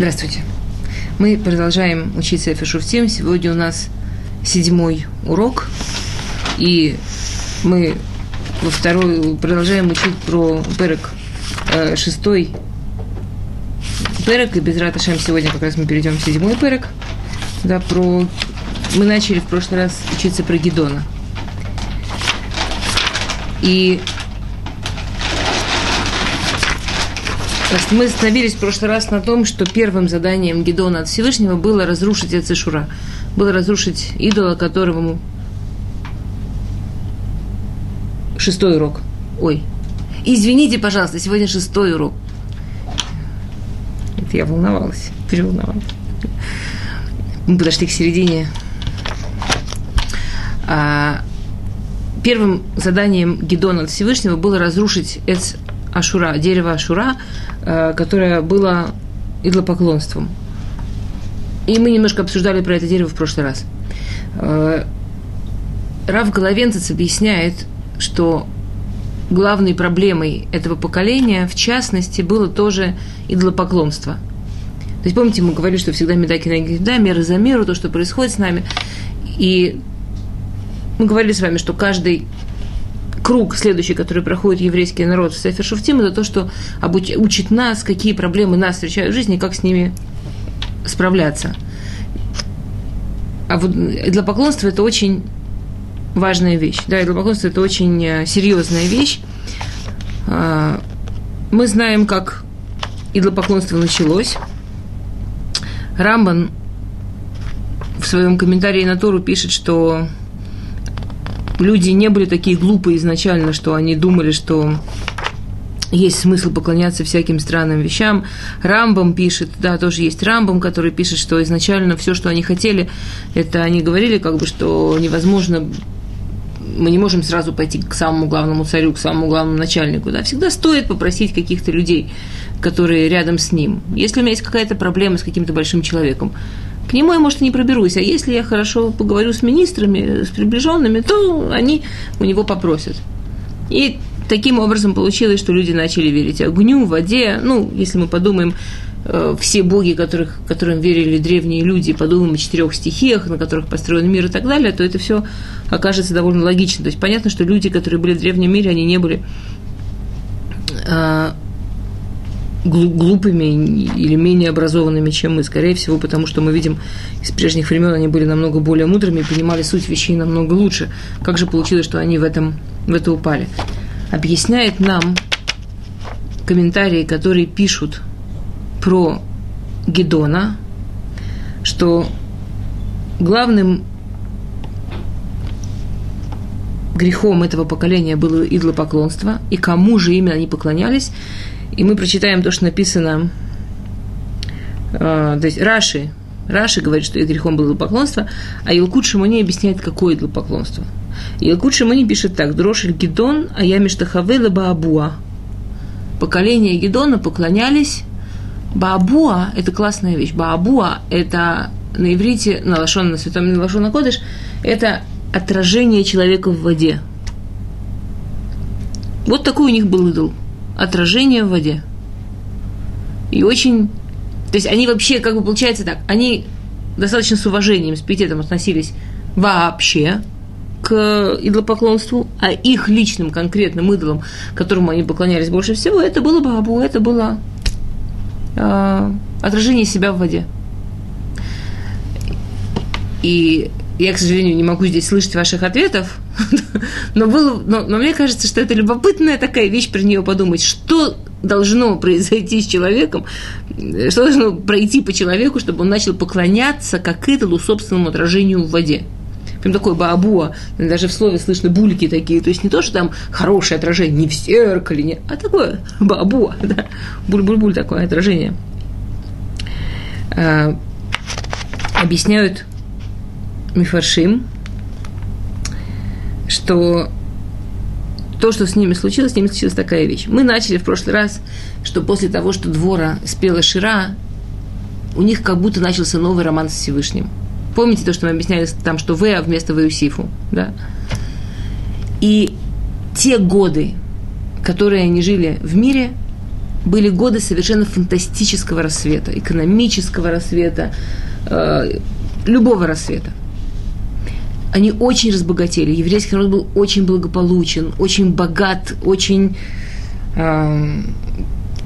Здравствуйте. Мы продолжаем учиться Эфешуфтим. Сегодня у нас седьмой урок. И мы во второй продолжаем учить про перек э, шестой перек. И без Раташем сегодня как раз мы перейдем в седьмой перек. Да, про... Мы начали в прошлый раз учиться про Гедона. И Мы остановились в прошлый раз на том, что первым заданием Гедона от Всевышнего было разрушить Эцешура. Было разрушить идола, которому... Шестой урок. Ой. Извините, пожалуйста, сегодня шестой урок. Это я волновалась, переволновалась. Мы подошли к середине. А, первым заданием Гедона от Всевышнего было разрушить Эц Ашура, дерево Ашура, которое было идолопоклонством. И мы немножко обсуждали про это дерево в прошлый раз. Э, Рав Головенцец объясняет, что главной проблемой этого поколения, в частности, было тоже идолопоклонство. То есть, помните, мы говорили, что всегда медаки на да, мера за меру, то, что происходит с нами. И мы говорили с вами, что каждый круг следующий, который проходит еврейский народ в Сефер Шуфтим, это то, что обуч, учит нас, какие проблемы нас встречают в жизни, и как с ними справляться. А вот для поклонства это очень важная вещь. Да, для поклонства это очень э, серьезная вещь. А, мы знаем, как идолопоклонство началось. Рамбан в своем комментарии на Тору пишет, что люди не были такие глупые изначально, что они думали, что есть смысл поклоняться всяким странным вещам. Рамбам пишет, да, тоже есть Рамбам, который пишет, что изначально все, что они хотели, это они говорили, как бы, что невозможно мы не можем сразу пойти к самому главному царю, к самому главному начальнику. Да? Всегда стоит попросить каких-то людей, которые рядом с ним. Если у меня есть какая-то проблема с каким-то большим человеком, к нему я, может, и не проберусь. А если я хорошо поговорю с министрами, с приближенными, то они у него попросят. И таким образом получилось, что люди начали верить огню, воде. Ну, если мы подумаем, э, все боги, которых, которым верили древние люди, подумаем о четырех стихиях, на которых построен мир и так далее, то это все окажется довольно логично. То есть понятно, что люди, которые были в древнем мире, они не были э, глупыми или менее образованными, чем мы, скорее всего, потому что мы видим, из прежних времен они были намного более мудрыми и понимали суть вещей намного лучше. Как же получилось, что они в, этом, в это упали? Объясняет нам комментарии, которые пишут про Гедона, что главным грехом этого поколения было идолопоклонство, и кому же именно они поклонялись, и мы прочитаем то, что написано, э, то есть Раши, Раши говорит, что грехом было поклонство, а Илкут Шимони объясняет, какое это поклонство. Илкут Шимони пишет так, Дрошель Гидон, а я Миштахавела Баабуа. Поколение Гидона поклонялись Баабуа – это классная вещь. Баабуа – это на иврите, на лошон, на святом на лошон на кодыш, это отражение человека в воде. Вот такой у них был идол – отражение в воде. И очень... То есть они вообще, как бы получается так, они достаточно с уважением, с пиететом относились вообще к идолопоклонству, а их личным конкретным идолом, которому они поклонялись больше всего, это было бабу, это было э, отражение себя в воде. И я, к сожалению, не могу здесь слышать ваших ответов, но, было, но, но мне кажется, что это любопытная такая вещь про нее подумать. Что должно произойти с человеком, что должно пройти по человеку, чтобы он начал поклоняться как идолу собственному отражению в воде. Прям такое баабуа, даже в слове слышно бульки такие, то есть не то, что там хорошее отражение, не в зеркале, не, а такое баабуа, да, буль-буль-буль такое отражение. А, объясняют Мифаршим, что то, что с ними случилось, с ними случилась такая вещь. Мы начали в прошлый раз, что после того, что Двора спела Шира, у них как будто начался новый роман с Всевышним. Помните то, что мы объясняли там, что Веа вместо Веусифу, да? И те годы, которые они жили в мире, были годы совершенно фантастического рассвета, экономического рассвета, э, любого рассвета. Они очень разбогатели. Еврейский народ был очень благополучен, очень богат, очень э,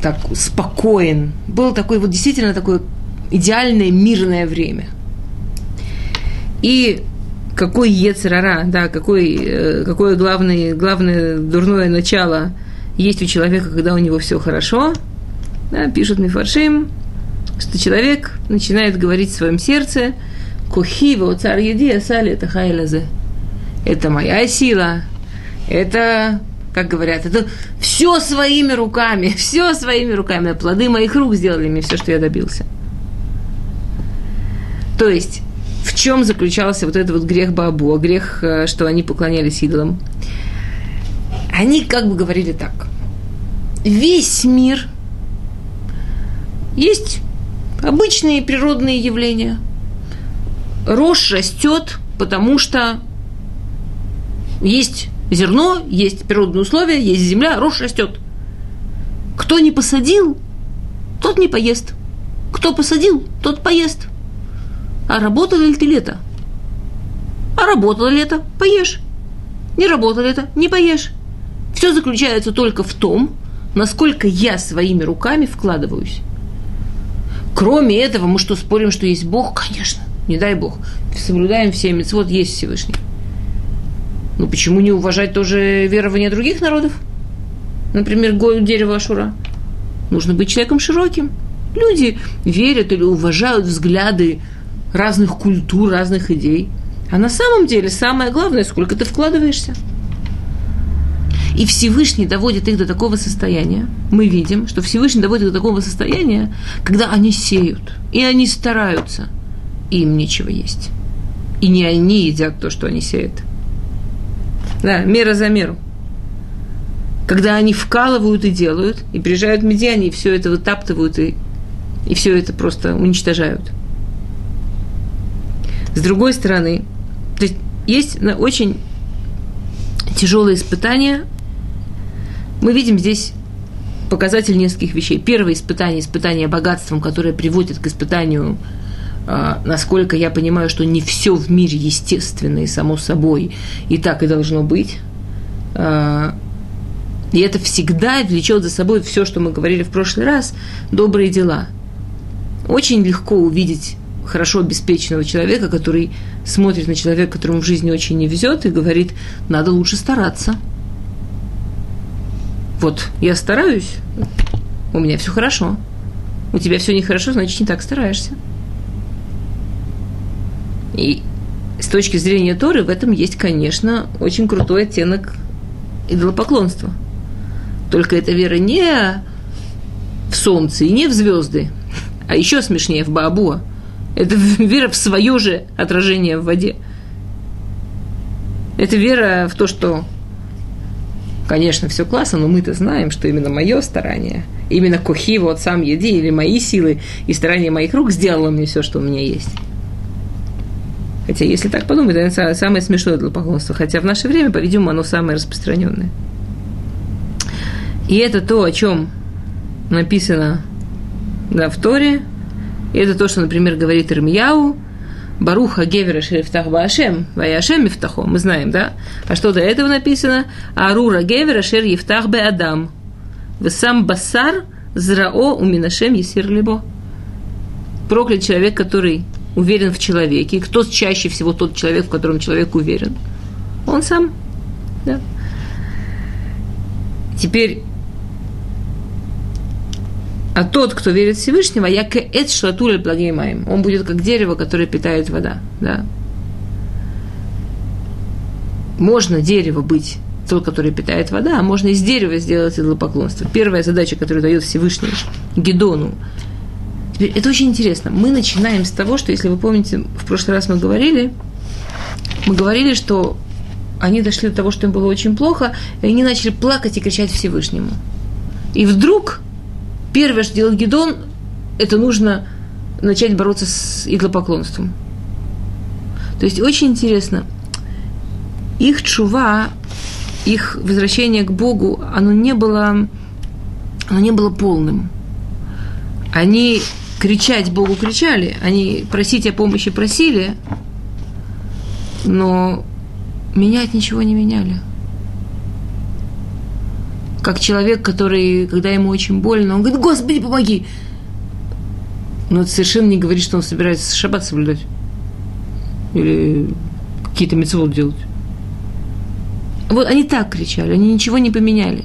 так спокоен. Было такое вот действительно такое идеальное мирное время. И какой Ецерара, да, какой, э, какое главное, главное дурное начало есть у человека, когда у него все хорошо, да, пишут Мифаршим, что человек начинает говорить в своем сердце, Кухива, царь еди, асали, это хайлазе. Это моя сила, это, как говорят, это все своими руками, все своими руками. Плоды моих рук сделали мне все, что я добился. То есть, в чем заключался вот этот вот грех Бабу, грех, э, что они поклонялись идолам? Они как бы говорили так. Весь мир есть обычные природные явления. Рожь растет, потому что есть зерно, есть природные условия, есть земля, рожь растет. Кто не посадил, тот не поест. Кто посадил, тот поест. А работало ли ты лето? А работало лето? Поешь. Не работало лето? Не поешь. Все заключается только в том, насколько я своими руками вкладываюсь. Кроме этого, мы что, спорим, что есть Бог? Конечно, не дай Бог. Соблюдаем все мецвод, есть Всевышний. Ну, почему не уважать тоже верование других народов? Например, гою дерева Ашура. Нужно быть человеком широким. Люди верят или уважают взгляды разных культур, разных идей. А на самом деле самое главное, сколько ты вкладываешься. И Всевышний доводит их до такого состояния. Мы видим, что Всевышний доводит до такого состояния, когда они сеют, и они стараются, им нечего есть. И не они едят то, что они сеют. Да, мера за меру. Когда они вкалывают и делают, и приезжают медиане, и все это вытаптывают, и, и все это просто уничтожают. С другой стороны, то есть есть очень тяжелые испытания. Мы видим здесь показатель нескольких вещей. Первое испытание – испытание богатством, которое приводит к испытанию, насколько я понимаю, что не все в мире естественно и само собой, и так и должно быть. Э, и это всегда влечет за собой все, что мы говорили в прошлый раз, добрые дела. Очень легко увидеть хорошо обеспеченного человека, который смотрит на человека, которому в жизни очень не везет, и говорит, надо лучше стараться. Вот, я стараюсь, у меня все хорошо. У тебя все нехорошо, значит, не так стараешься. И с точки зрения Торы в этом есть, конечно, очень крутой оттенок идолопоклонства. Только эта вера не в солнце и не в звезды, а еще смешнее в Баабуа – это вера в свое же отражение в воде. Это вера в то, что, конечно, все классно, но мы-то знаем, что именно мое старание, именно Кухи, вот сам Еди, или мои силы и старания моих рук сделало мне все, что у меня есть. Хотя, если так подумать, это самое смешное для поклонства. Хотя в наше время, по-видимому, оно самое распространенное. И это то, о чем написано да, в Торе, и это то, что, например, говорит Ирмияу, Баруха Гевера Шерифтах Баашем, Ваяшем Мифтахо, мы знаем, да? А что до этого написано? Арура Гевера Шер Ефтах Бе Адам. сам Басар Зрао Уминашем Есир Либо. Проклят человек, который уверен в человеке. кто чаще всего тот человек, в котором человек уверен? Он сам. Да. Теперь а тот, кто верит Всевышнего, я эт шлатуль благимаем. Он будет как дерево, которое питает вода. Да? Можно дерево быть тот, который питает вода, а можно из дерева сделать идолопоклонство. Первая задача, которую дает Всевышний Гедону. Теперь, это очень интересно. Мы начинаем с того, что, если вы помните, в прошлый раз мы говорили, мы говорили, что они дошли до того, что им было очень плохо, и они начали плакать и кричать Всевышнему. И вдруг Первое, что делает Гедон, это нужно начать бороться с иглопоклонством. То есть очень интересно, их чува, их возвращение к Богу, оно не было оно не было полным. Они кричать Богу кричали, они просить о помощи просили, но менять ничего не меняли. Как человек, который, когда ему очень больно, он говорит, Господи, помоги! Но это совершенно не говорит, что он собирается шаббат соблюдать. Или какие-то мецвод делать. Вот они так кричали, они ничего не поменяли.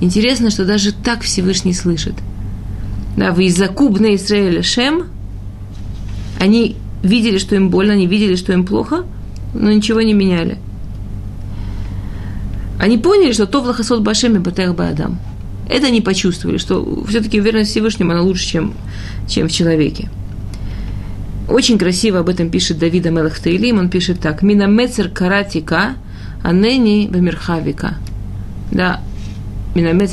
Интересно, что даже так Всевышний слышит. Да, вы из Закубна Израиля Шем, они видели, что им больно, они видели, что им плохо, но ничего не меняли. Они поняли, что то в Башеми Батех Баадам. Это они почувствовали, что все-таки уверенность в она лучше, чем, чем в человеке. Очень красиво об этом пишет Давида Мелах Таилим. Он пишет так. Мина мецер каратика, анени бамирхавика. Да,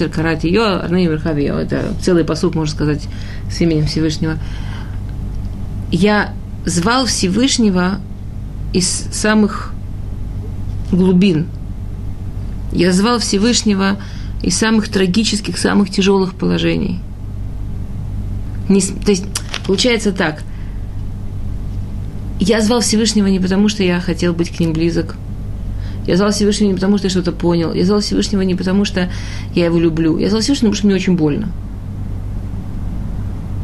Карати йо, анени бамирхави йо. Это целый посуд, можно сказать, с именем Всевышнего. Я звал Всевышнего из самых глубин. Я звал Всевышнего из самых трагических, самых тяжелых положений. Не, то есть, получается так. Я звал Всевышнего не потому, что я хотел быть к ним близок. Я звал Всевышнего не потому, что я что-то понял. Я звал Всевышнего не потому, что я его люблю. Я звал Всевышнего, потому что мне очень больно.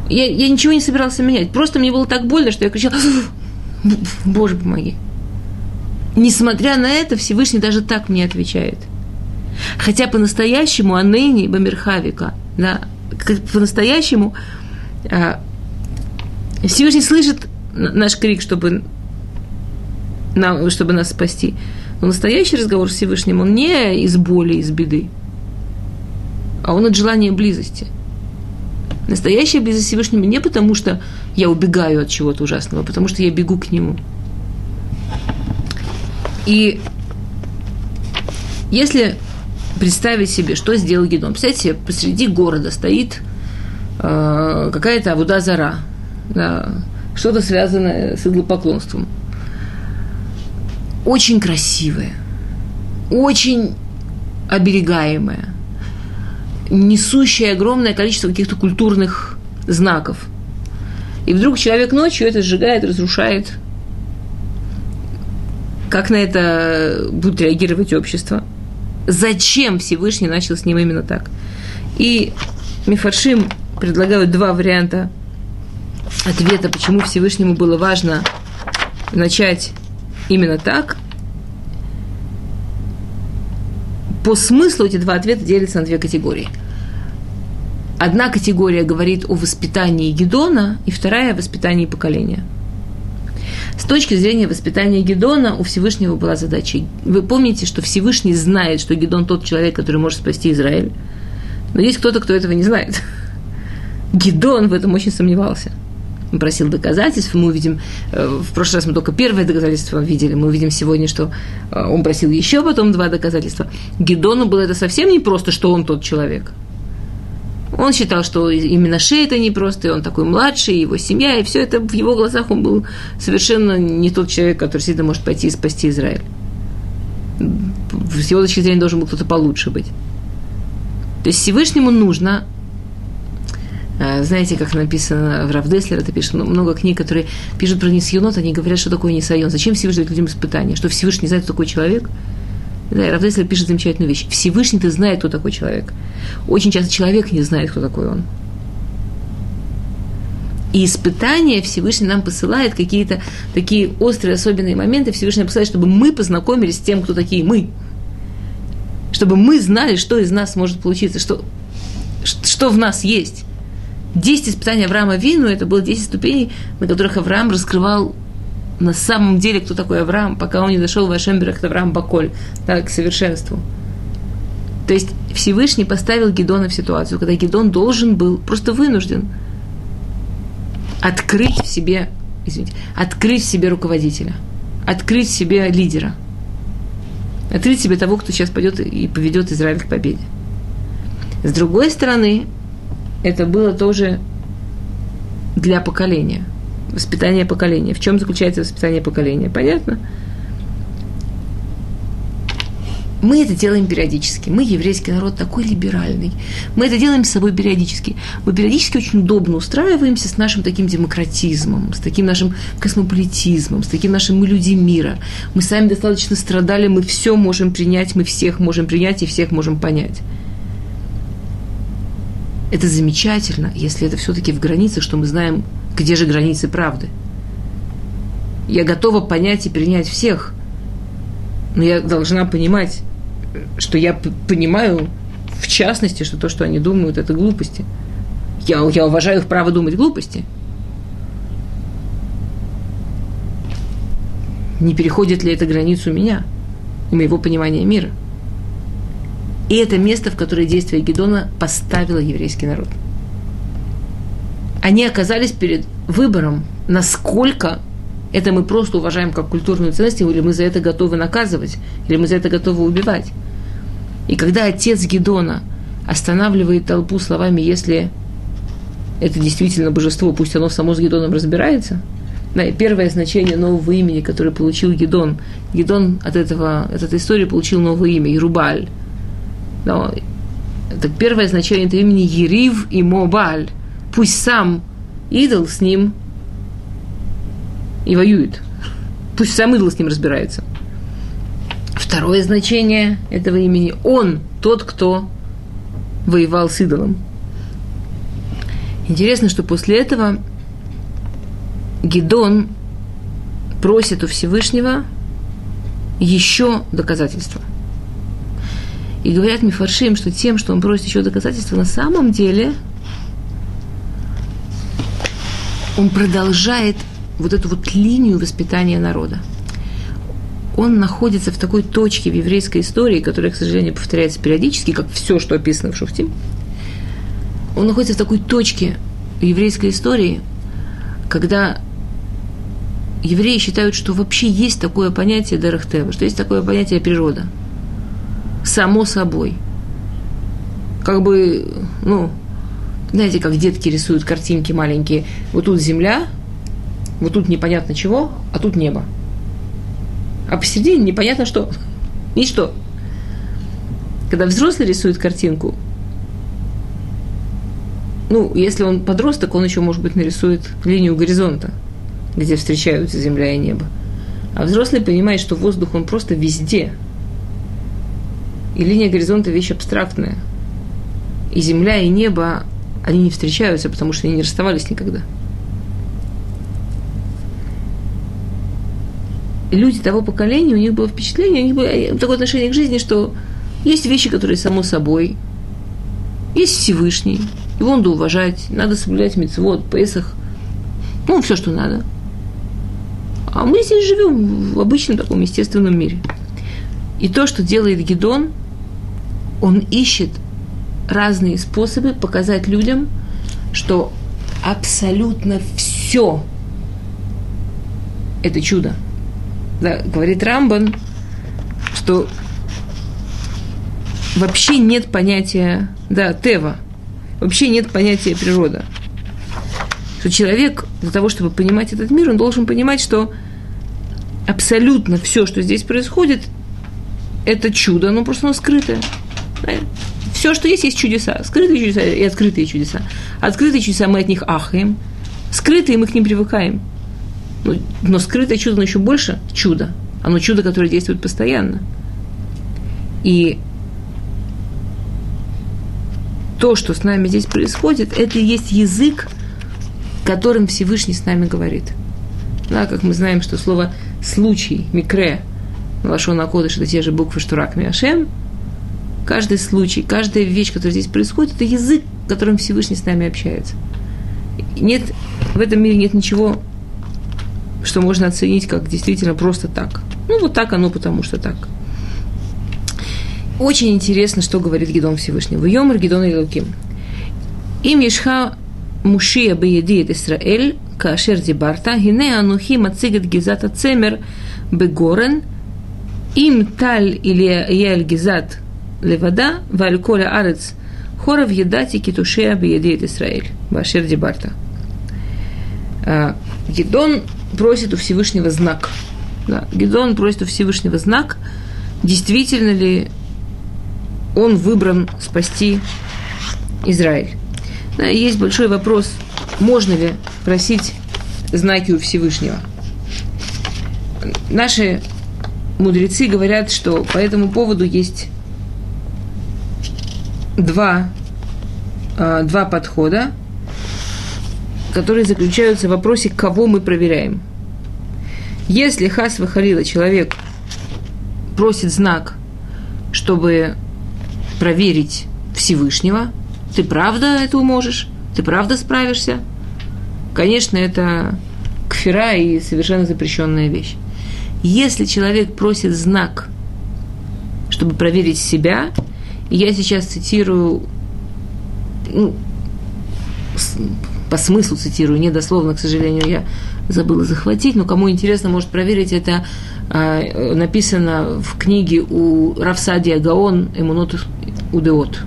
Я, я ничего не собирался менять. Просто мне было так больно, что я кричал, Боже, помоги. Несмотря на это, Всевышний даже так мне отвечает. Хотя по-настоящему Анени Бамирхавика, да, по-настоящему а, Всевышний слышит наш крик, чтобы, нам, чтобы нас спасти. Но настоящий разговор с Всевышним, он не из боли, из беды, а он от желания близости. Настоящая близость с Всевышним не потому, что я убегаю от чего-то ужасного, а потому что я бегу к нему. И если представить себе, что сделал Гедон. Представьте себе, посреди города стоит э, какая-то Авуда Зара, да, что-то связанное с иглопоклонством. Очень красивое, очень оберегаемое, несущее огромное количество каких-то культурных знаков. И вдруг человек ночью это сжигает, разрушает. Как на это будет реагировать общество – зачем Всевышний начал с ним именно так. И Мифаршим предлагают два варианта ответа, почему Всевышнему было важно начать именно так. По смыслу эти два ответа делятся на две категории. Одна категория говорит о воспитании Гедона, и вторая – о воспитании поколения – с точки зрения воспитания Гедона у Всевышнего была задача. Вы помните, что Всевышний знает, что Гедон тот человек, который может спасти Израиль. Но есть кто-то, кто этого не знает. Гедон в этом очень сомневался. Он просил доказательств, мы увидим, э, в прошлый раз мы только первое доказательство видели, мы увидим сегодня, что э, он просил еще потом два доказательства. Гедону было это совсем не просто, что он тот человек – он считал, что именно Шей это непросто, и он такой младший, и его семья, и все это в его глазах он был совершенно не тот человек, который всегда может пойти и спасти Израиль. С его точки зрения должен был кто-то получше быть. То есть Всевышнему нужно знаете, как написано в Равдеслер, это пишет много книг, которые пишут про Нисьонот, они говорят, что такое Нисайон. Зачем Всевышний дает людям испытания? Что Всевышний знает, кто такой человек? Да, и Равдеслер пишет замечательную вещь. Всевышний-то знает, кто такой человек. Очень часто человек не знает, кто такой он. И испытания Всевышний нам посылает какие-то такие острые, особенные моменты. Всевышний посылает, чтобы мы познакомились с тем, кто такие мы. Чтобы мы знали, что из нас может получиться, что, что в нас есть. Десять испытаний Авраама Вину – это было десять ступеней, на которых Авраам раскрывал на самом деле, кто такой Авраам, пока он не дошел в Ашемберах Авраам Баколь, да, к совершенству. То есть Всевышний поставил Гедона в ситуацию, когда Гедон должен был, просто вынужден открыть в себе, извините, открыть в себе руководителя, открыть в себе лидера, открыть в себе того, кто сейчас пойдет и поведет Израиль к победе. С другой стороны, это было тоже для поколения – воспитание поколения. В чем заключается воспитание поколения? Понятно? Мы это делаем периодически. Мы, еврейский народ, такой либеральный. Мы это делаем с собой периодически. Мы периодически очень удобно устраиваемся с нашим таким демократизмом, с таким нашим космополитизмом, с таким нашим «мы люди мира». Мы сами достаточно страдали, мы все можем принять, мы всех можем принять и всех можем понять. Это замечательно, если это все-таки в границах, что мы знаем, где же границы правды. Я готова понять и принять всех, но я должна понимать, что я понимаю, в частности, что то, что они думают, это глупости. Я, я уважаю их право думать глупости. Не переходит ли это границу меня и моего понимания мира? И это место, в которое действие Гедона поставило еврейский народ. Они оказались перед выбором, насколько это мы просто уважаем как культурную ценность, или мы за это готовы наказывать, или мы за это готовы убивать. И когда отец Гедона останавливает толпу словами, если это действительно божество, пусть оно само с Гедоном разбирается, да, и первое значение нового имени, которое получил Гедон, Гедон от, этого, от этой истории получил новое имя, Ерубаль. Да, это первое значение этого имени Ерив и Мобаль. Пусть сам идол с ним и воюет. Пусть сам идол с ним разбирается. Второе значение этого имени – он тот, кто воевал с идолом. Интересно, что после этого Гедон просит у Всевышнего еще доказательства. И говорят Мифаршим, что тем, что он просит еще доказательства, на самом деле он продолжает вот эту вот линию воспитания народа он находится в такой точке в еврейской истории, которая, к сожалению, повторяется периодически, как все, что описано в Шуфтим. Он находится в такой точке еврейской истории, когда евреи считают, что вообще есть такое понятие Дарахтева, что есть такое понятие природа. Само собой. Как бы, ну, знаете, как детки рисуют картинки маленькие. Вот тут земля, вот тут непонятно чего, а тут небо а посередине непонятно что. Ничто. Когда взрослый рисует картинку, ну, если он подросток, он еще, может быть, нарисует линию горизонта, где встречаются земля и небо. А взрослый понимает, что воздух, он просто везде. И линия горизонта – вещь абстрактная. И земля, и небо, они не встречаются, потому что они не расставались никогда – люди того поколения, у них было впечатление, у них было э, такое отношение к жизни, что есть вещи, которые само собой, есть Всевышний, его надо уважать, надо соблюдать мецвод, Песах, ну, все, что надо. А мы здесь живем в обычном таком естественном мире. И то, что делает Гедон, он ищет разные способы показать людям, что абсолютно все это чудо – да, говорит Рамбан, что вообще нет понятия, да, тева, вообще нет понятия природа. Что человек для того, чтобы понимать этот мир, он должен понимать, что абсолютно все, что здесь происходит, это чудо, но просто оно скрытое. Все, что есть, есть чудеса. Скрытые чудеса и открытые чудеса. Открытые чудеса мы от них ахаем, скрытые мы к ним привыкаем. Но, но скрытое чудо, но еще больше чудо. Оно чудо, которое действует постоянно. И то, что с нами здесь происходит, это и есть язык, которым Всевышний с нами говорит. Да, как мы знаем, что слово «случай», «микре», Лашон Акодыш – это те же буквы, что «рак Миашем», каждый случай, каждая вещь, которая здесь происходит, это язык, которым Всевышний с нами общается. Нет, в этом мире нет ничего что можно оценить как действительно просто так. Ну, вот так оно, потому что так. Очень интересно, что говорит Гедон Всевышний. Йомар Гедон и Луким. Им ешха мушия беедиет Исраэль, кашер дибарта, гине анухи мацигет гизата цемер бегорен, им таль или яль гизат левада, валь коля арец хоров едати китушея беедиет Исраэль, башер дибарта. А, Гедон просит у Всевышнего знак. Да, Гедон просит у Всевышнего знак, действительно ли он выбран спасти Израиль. Да, есть большой вопрос, можно ли просить знаки у Всевышнего. Наши мудрецы говорят, что по этому поводу есть два, э, два подхода, которые заключаются в вопросе, кого мы проверяем. Если Хас Вахарила человек просит знак, чтобы проверить Всевышнего, ты правда это можешь? Ты правда справишься? Конечно, это кфера и совершенно запрещенная вещь. Если человек просит знак, чтобы проверить себя, я сейчас цитирую, ну, по смыслу цитирую, не дословно, к сожалению, я забыла захватить, но кому интересно, может проверить, это э, написано в книге у Равсадия Гаон «Эмунот Удеот».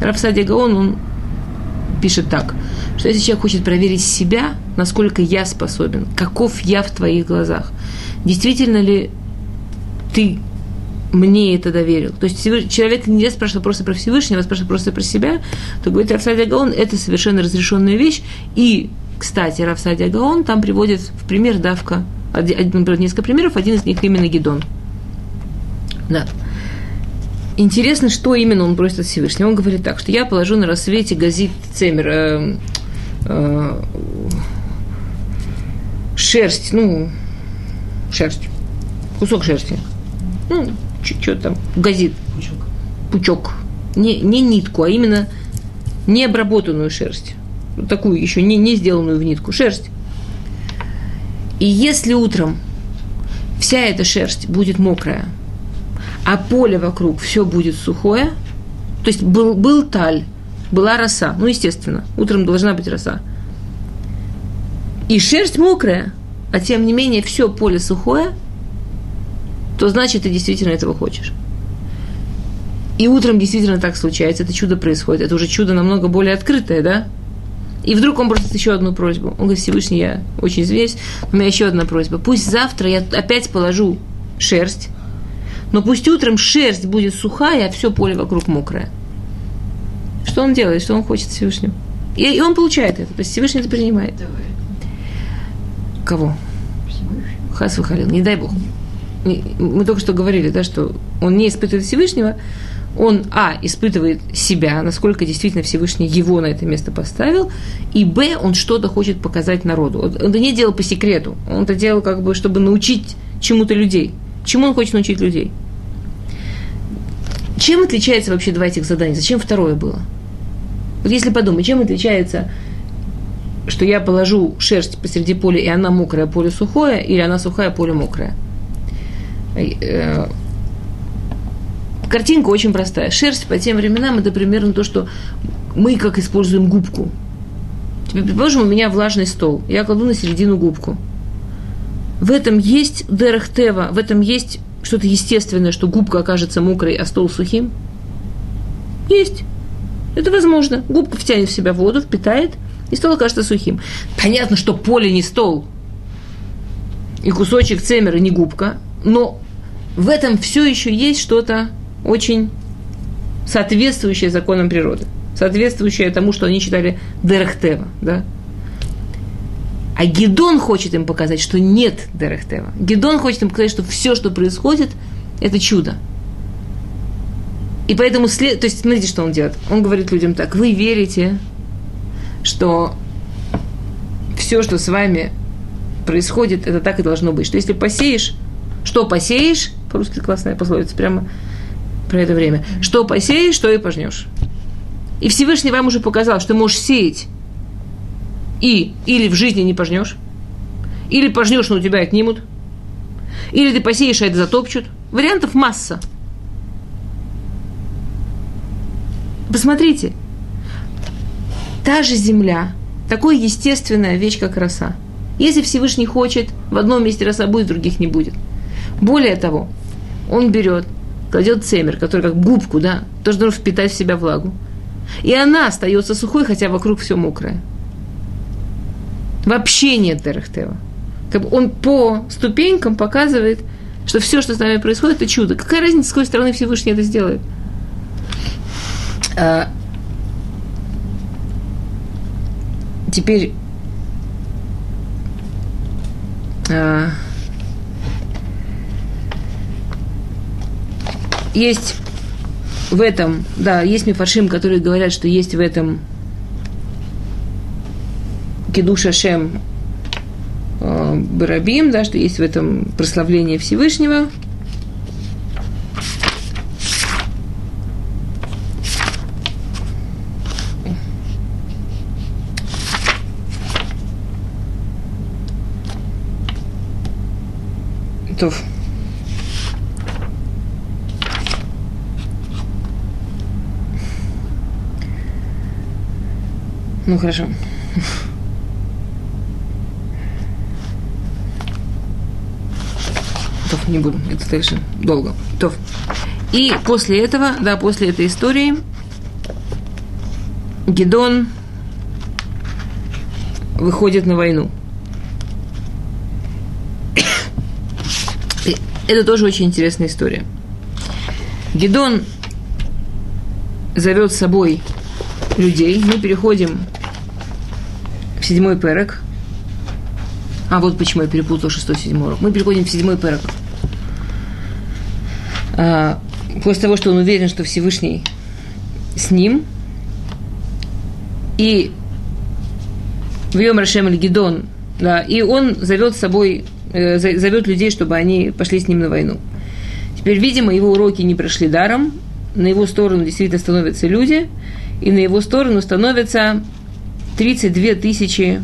Равсадия Гаон, он пишет так, что если человек хочет проверить себя, насколько я способен, каков я в твоих глазах, действительно ли ты мне это доверил. То есть человек не спрашивает просто про Всевышнего, а спрашивает просто про себя, то говорит Рафсадия Гаон, это совершенно разрешенная вещь. И, кстати, Рафсадия Гаон там приводит в пример давка, один, несколько примеров, один из них именно Гедон. Да. Интересно, что именно он просит от Всевышнего. Он говорит так, что я положу на рассвете газит Цемер, э, э, шерсть, ну, шерсть, кусок шерсти. Ну, что там, газет. Пучок. Пучок. Не, не нитку, а именно необработанную шерсть. Вот такую еще не, не сделанную в нитку. Шерсть. И если утром вся эта шерсть будет мокрая, а поле вокруг все будет сухое, то есть был, был таль, была роса, ну, естественно, утром должна быть роса. И шерсть мокрая, а тем не менее все поле сухое, то значит, ты действительно этого хочешь. И утром действительно так случается, это чудо происходит. Это уже чудо намного более открытое, да? И вдруг он просит еще одну просьбу. Он говорит, Всевышний, я очень извиняюсь, у меня еще одна просьба. Пусть завтра я опять положу шерсть, но пусть утром шерсть будет сухая, а все поле вокруг мокрое. Что он делает? Что он хочет Всевышнему? И, и он получает это. То есть Всевышний это принимает. Давай. Кого? Хас выхалил, не дай Бог. Мы только что говорили, да, что он не испытывает Всевышнего, он, а, испытывает себя, насколько действительно Всевышний его на это место поставил, и, б, он что-то хочет показать народу. Он это не делал по секрету, он это делал как бы, чтобы научить чему-то людей. Чему он хочет научить людей? Чем отличается вообще два этих задания? Зачем второе было? Вот если подумать, чем отличается, что я положу шерсть посреди поля, и она мокрая, поле сухое, или она сухая, поле мокрое? Э, картинка очень простая. Шерсть по тем временам это примерно то, что мы как используем губку. Теперь, предположим, у меня влажный стол. Я кладу на середину губку. В этом есть дерехтева, в этом есть что-то естественное, что губка окажется мокрой, а стол сухим? Есть. Это возможно. Губка втянет в себя воду, впитает, и стол окажется сухим. Понятно, что поле не стол, и кусочек цемера не губка, но в этом все еще есть что-то очень соответствующее законам природы, соответствующее тому, что они читали Дерехтева, да? А Гедон хочет им показать, что нет Дерехтева. Гедон хочет им показать, что все, что происходит, это чудо. И поэтому, след... то есть, смотрите, что он делает. Он говорит людям так, вы верите, что все, что с вами происходит, это так и должно быть. Что если посеешь, что посеешь, по-русски классная пословица, прямо про это время. Что посеешь, что и пожнешь. И Всевышний вам уже показал, что можешь сеять и или в жизни не пожнешь, или пожнешь, но у тебя отнимут, или ты посеешь, а это затопчут. Вариантов масса. Посмотрите, та же земля, такая естественная вещь, как роса. Если Всевышний хочет, в одном месте роса будет, в других не будет. Более того, он берет, кладет цемер, который как губку, да, тоже должен впитать в себя влагу. И она остается сухой, хотя вокруг все мокрое. Вообще нет Дерехтева. Как бы он по ступенькам показывает, Что все, что с нами происходит, это чудо. Какая разница, с какой стороны Всевышний это сделает? А, теперь а, есть в этом, да, есть мифаршим, которые говорят, что есть в этом Кедуша Шем э, Барабим, да, что есть в этом прославление Всевышнего. То. Ну хорошо. Тоф, не буду, это дальше долго. Тоф. И после этого, да, после этой истории, Гедон выходит на войну. Это тоже очень интересная история. Гедон зовет с собой людей. Мы переходим в седьмой перек. А вот почему я перепутал шестой седьмой урок. Мы переходим в седьмой перек. А, после того, что он уверен, что Всевышний с ним, и в Йом Рашем Гидон, да, и он зовет с собой, э, зовет людей, чтобы они пошли с ним на войну. Теперь, видимо, его уроки не прошли даром, на его сторону действительно становятся люди, и на его сторону становятся 32 тысячи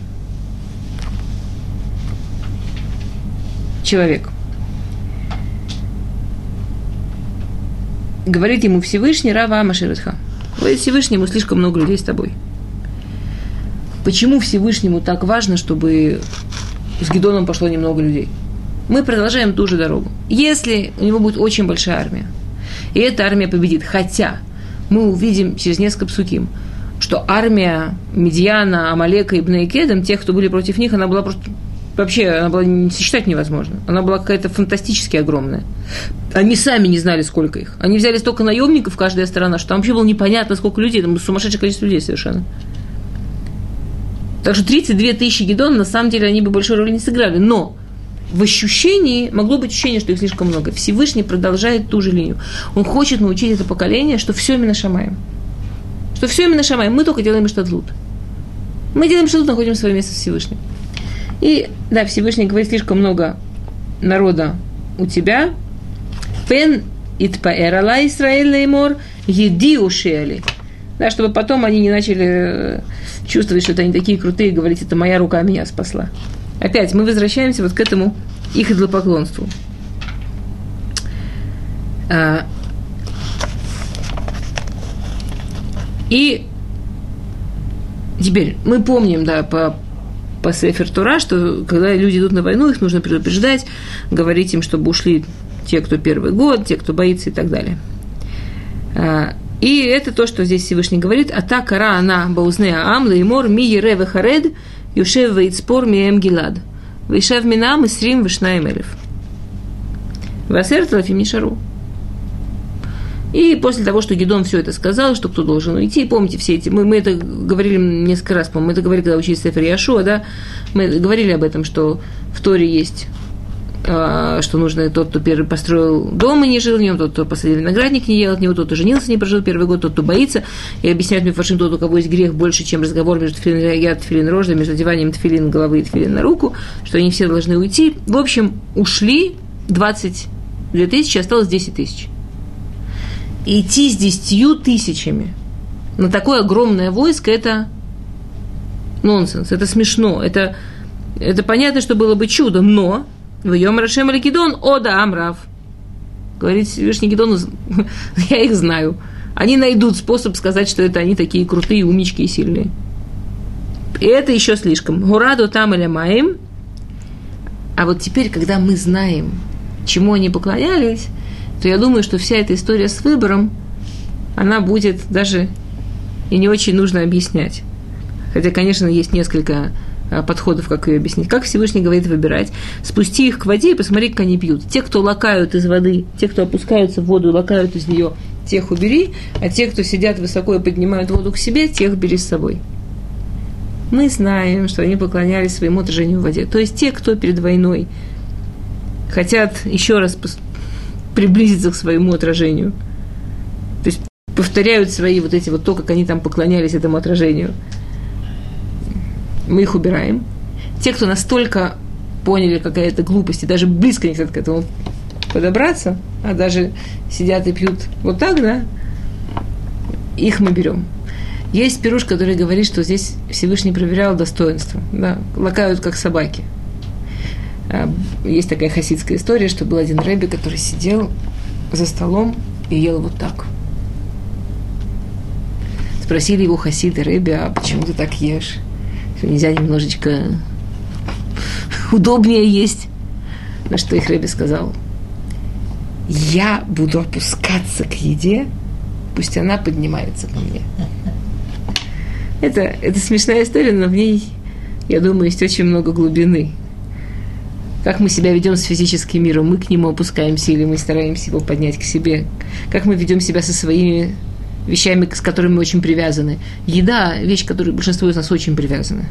человек – говорит ему Всевышний Рава Амашеветха. Говорит Всевышнему слишком много людей с тобой. Почему Всевышнему так важно, чтобы с Гедоном пошло немного людей? Мы продолжаем ту же дорогу. Если у него будет очень большая армия, и эта армия победит, хотя мы увидим через несколько псуким, что армия Медиана, Амалека и Бнейкедом, тех, кто были против них, она была просто вообще она была сосчитать невозможно. Она была какая-то фантастически огромная. Они сами не знали, сколько их. Они взяли столько наемников, каждая сторона, что там вообще было непонятно, сколько людей. Там сумасшедшее количество людей совершенно. Так что 32 тысячи гедон, на самом деле, они бы большой роли не сыграли. Но в ощущении, могло быть ощущение, что их слишком много. Всевышний продолжает ту же линию. Он хочет научить это поколение, что все именно шамаем. Что все именно шамаем. Мы только делаем что-то лут. Мы делаем что-то, находим свое место Всевышним. И, да, Всевышний говорит, слишком много народа у тебя. Пен итпаэрала Исраэль леймор, еди ушели. Да, чтобы потом они не начали э, чувствовать, что они такие крутые, и говорить, это моя рука меня спасла. Опять мы возвращаемся вот к этому их идолопоклонству. А, и теперь мы помним, да, по по Сефер Тура, что когда люди идут на войну, их нужно предупреждать, говорить им, чтобы ушли те, кто первый год, те, кто боится и так далее. А, и это то, что здесь Всевышний говорит. Атака ра она баузне аам леймор ми ере вехаред юшев вейцпор мием гилад. Вейшев минам и срим вишнаем элев. Васер талафим нишару. И после того, что Гедон все это сказал, что кто должен уйти, помните все эти, мы, мы это говорили несколько раз, по-моему, мы это говорили, когда учились Сефер Яшуа, да, мы говорили об этом, что в Торе есть что нужно тот, кто первый построил дом и не жил в нем, тот, кто посадил виноградник, не ел от него, тот, кто женился, не прожил первый год, тот, кто боится. И объясняют мне Фаршин, тот, у кого есть грех больше, чем разговор между тфилин я, тфилин рожда, между одеванием тфилин головы и тфилин на руку, что они все должны уйти. В общем, ушли 22 тысячи, осталось 10 тысяч идти с десятью тысячами на такое огромное войско, это нонсенс, это смешно, это, это понятно, что было бы чудо, но в Йом Рашем о да, Амрав. Говорит Всевышний Гидон, я их знаю. Они найдут способ сказать, что это они такие крутые, умнички и сильные. И это еще слишком. Гураду там или маем. А вот теперь, когда мы знаем, чему они поклонялись, то я думаю, что вся эта история с выбором, она будет даже и не очень нужно объяснять. Хотя, конечно, есть несколько подходов, как ее объяснить. Как Всевышний говорит выбирать? Спусти их к воде и посмотри, как они пьют. Те, кто лакают из воды, те, кто опускаются в воду и лакают из нее, тех убери, а те, кто сидят высоко и поднимают воду к себе, тех бери с собой. Мы знаем, что они поклонялись своему отражению в воде. То есть те, кто перед войной хотят еще раз приблизиться к своему отражению. То есть повторяют свои вот эти вот то, как они там поклонялись этому отражению – мы их убираем. Те, кто настолько поняли, какая это глупость, и даже близко не хотят к этому подобраться, а даже сидят и пьют вот так, да, их мы берем. Есть пируш, который говорит, что здесь Всевышний проверял достоинство. Да, лакают как собаки. А, есть такая хасидская история, что был один рэби, который сидел за столом и ел вот так. Спросили его хасиды, рэби, а почему ты так ешь? Нельзя немножечко удобнее есть. На что их Рэби сказал, я буду опускаться к еде, пусть она поднимается ко мне. Это, это смешная история, но в ней, я думаю, есть очень много глубины. Как мы себя ведем с физическим миром, мы к нему опускаемся или мы стараемся его поднять к себе. Как мы ведем себя со своими вещами, с которыми мы очень привязаны. Еда – вещь, к которой большинство из нас очень привязаны.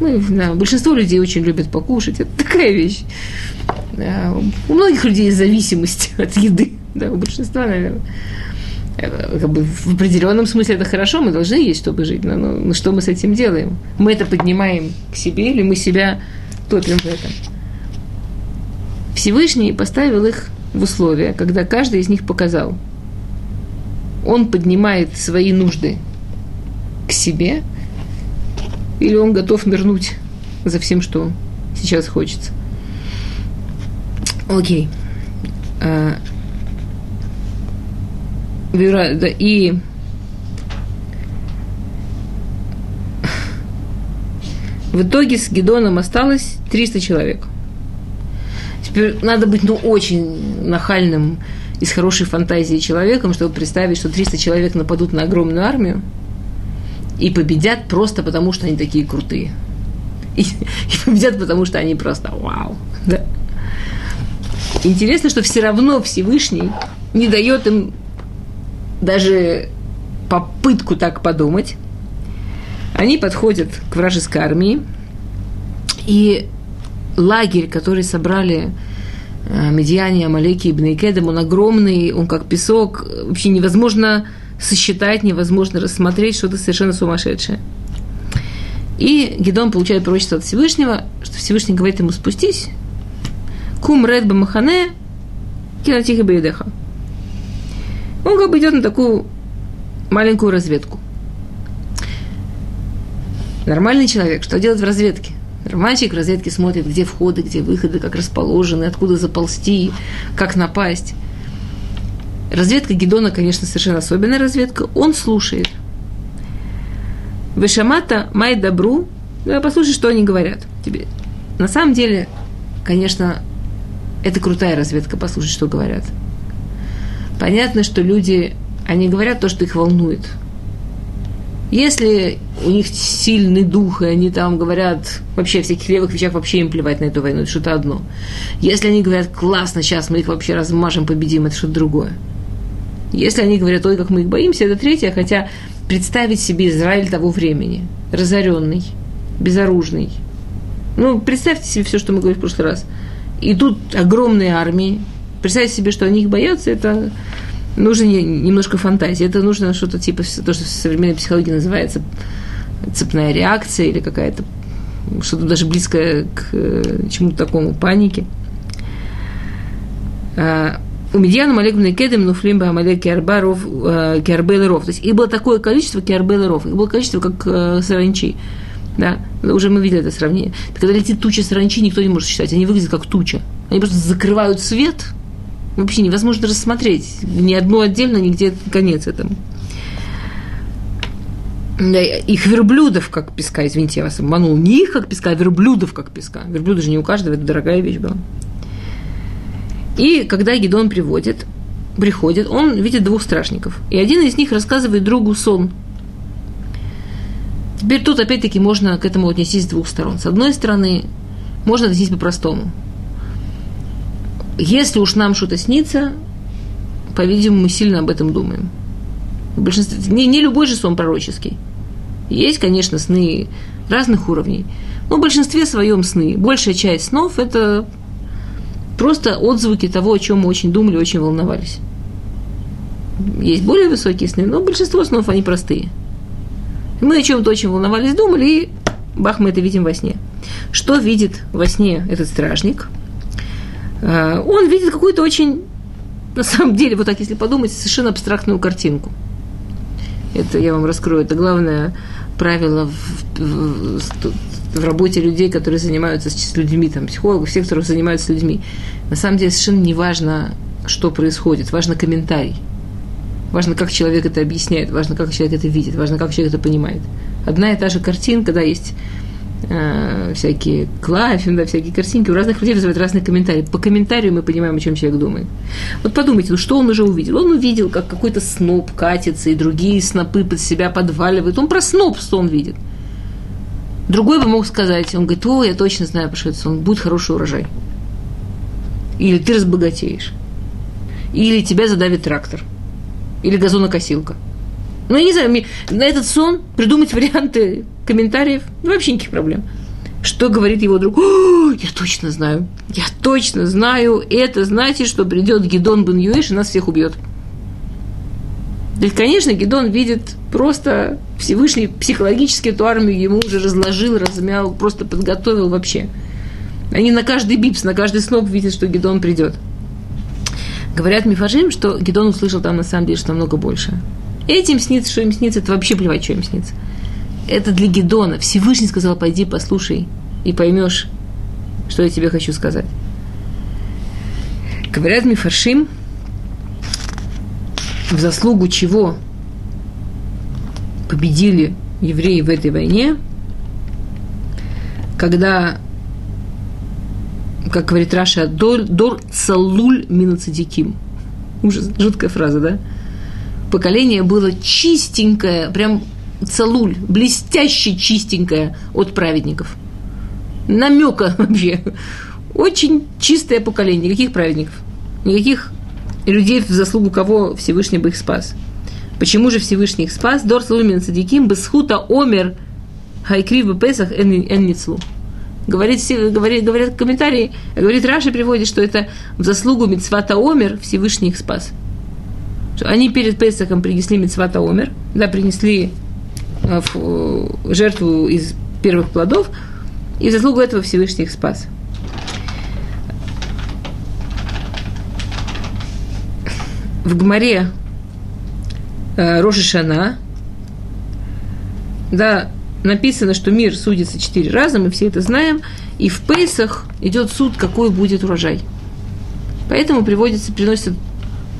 Мы, да, большинство людей очень любят покушать. Это такая вещь. Да, у многих людей есть зависимость от еды. Да, у большинства, наверное. Э, как бы в определенном смысле это хорошо, мы должны есть, чтобы жить. Но, но что мы с этим делаем? Мы это поднимаем к себе или мы себя топим в этом? Всевышний поставил их в условия, когда каждый из них показал – он поднимает свои нужды к себе, или он готов нырнуть за всем, что сейчас хочется. Окей. А, и в итоге с Гедоном осталось 300 человек. Теперь надо быть ну, очень нахальным и с хорошей фантазией человеком, чтобы представить, что 300 человек нападут на огромную армию и победят просто потому, что они такие крутые. И, и победят потому, что они просто вау. Да. Интересно, что все равно Всевышний не дает им даже попытку так подумать. Они подходят к вражеской армии, и лагерь, который собрали Медиане, Амалеке и Бнейкедем, он огромный, он как песок, вообще невозможно сосчитать, невозможно рассмотреть, что-то совершенно сумасшедшее. И Гедон получает пророчество от Всевышнего, что Всевышний говорит ему спустись, кум ред бамахане, кинатиха бейдеха. Он как бы идет на такую маленькую разведку. Нормальный человек, что делать в разведке? Мальчик в разведке смотрит, где входы, где выходы, как расположены, откуда заползти, как напасть. Разведка Гедона, конечно, совершенно особенная разведка. Он слушает. Вышамата май добру. Да, послушай, что они говорят тебе. На самом деле, конечно, это крутая разведка, послушать, что говорят. Понятно, что люди, они говорят то, что их волнует – если у них сильный дух, и они там говорят вообще всяких левых вещах, вообще им плевать на эту войну, это что-то одно. Если они говорят, классно, сейчас мы их вообще размажем, победим, это что-то другое. Если они говорят, ой, как мы их боимся, это третье, хотя представить себе Израиль того времени, разоренный, безоружный. Ну, представьте себе все, что мы говорили в прошлый раз. И тут огромные армии. Представьте себе, что они их боятся, это нужно немножко фантазии. Это нужно что-то типа то, что в современной психологии называется цепная реакция или какая-то что-то даже близкое к э, чему-то такому, панике. А, у медиана Малек Бнекедем, Нуфлим Амалек Кербаров, э, Кербелеров. То есть их было такое количество Кербелеров, их было количество, как э, саранчи. Да, уже мы видели это сравнение. Когда летит туча саранчи, никто не может считать. Они выглядят как туча. Они просто закрывают свет – вообще невозможно рассмотреть. Ни одно отдельно, нигде конец этому. Их верблюдов как песка, извините, я вас обманул. Не их как песка, а верблюдов как песка. Верблюды же не у каждого, это дорогая вещь была. И когда Гедон приводит, приходит, он видит двух страшников. И один из них рассказывает другу сон. Теперь тут опять-таки можно к этому отнестись с двух сторон. С одной стороны, можно отнестись по-простому. Если уж нам что-то снится, по-видимому, мы сильно об этом думаем. В большинстве, не, не любой же сон пророческий. Есть, конечно, сны разных уровней, но в большинстве своем сны. Большая часть снов – это просто отзвуки того, о чем мы очень думали, очень волновались. Есть более высокие сны, но большинство снов, они простые. Мы о чем-то очень волновались, думали, и бах, мы это видим во сне. Что видит во сне этот стражник? А, он видит какую-то очень, на самом деле, вот так, если подумать, совершенно абстрактную картинку. Это я вам раскрою. Это главное правило в, в, в работе людей, которые занимаются с людьми, там, психологов, всех, которые занимаются людьми. На самом деле совершенно не важно, что происходит, важно комментарий. Важно, как человек это объясняет, важно, как человек это видит, важно, как человек это понимает. Одна и та же картинка, да, есть э, всякие клавиши, да, всякие картинки, у разных людей вызывают разные комментарии. По комментарию мы понимаем, о чем человек думает. Вот подумайте, ну что он уже увидел? Он увидел, как какой-то сноп катится, и другие снопы под себя подваливают. Он про сноп, что он видит. Другой бы мог сказать, он говорит, о, я точно знаю, что это сон, будет хороший урожай. Или ты разбогатеешь. Или тебя задавит трактор. Или газонокосилка. Ну, я не знаю, мне на этот сон придумать варианты комментариев ну, вообще никаких проблем. Что говорит его друг? О, я точно знаю, я точно знаю, это значит, что придет Гидон Бен Юэш и нас всех убьет. То конечно, Гидон видит просто Всевышний психологически эту армию ему уже разложил, размял, просто подготовил вообще. Они на каждый бипс, на каждый сноп видят, что Гидон придет. Говорят Мифажим, что Гидон услышал там на самом деле что намного больше. Этим снится, что им снится, это вообще плевать, что им снится. Это для Гедона. Всевышний сказал, пойди послушай и поймешь, что я тебе хочу сказать. Говорят Мифаршим, в заслугу чего победили евреи в этой войне, когда, как говорит Раша, дор, дор цалуль минацадиким. Ужас, жуткая фраза, да? Поколение было чистенькое, прям целуль, блестяще чистенькое от праведников. Намека вообще. Очень чистое поколение. Никаких праведников. Никаких людей, в заслугу кого Всевышний бы их спас. Почему же Всевышний их спас? Дор Салумин Садиким Бесхута Омер Хайкрив Бепесах Энницлу. Говорит, говорит, говорят комментарии, говорит Раши приводит, что это в заслугу Мицвата Омер Всевышний их спас. Они перед Песахом принесли Мицвата Омер, да, принесли э, э, жертву из первых плодов, и заслугу этого Всевышний их спас. в Гмаре э, Рожи Шана, да, написано, что мир судится четыре раза, мы все это знаем, и в Пейсах идет суд, какой будет урожай. Поэтому приводится, приносится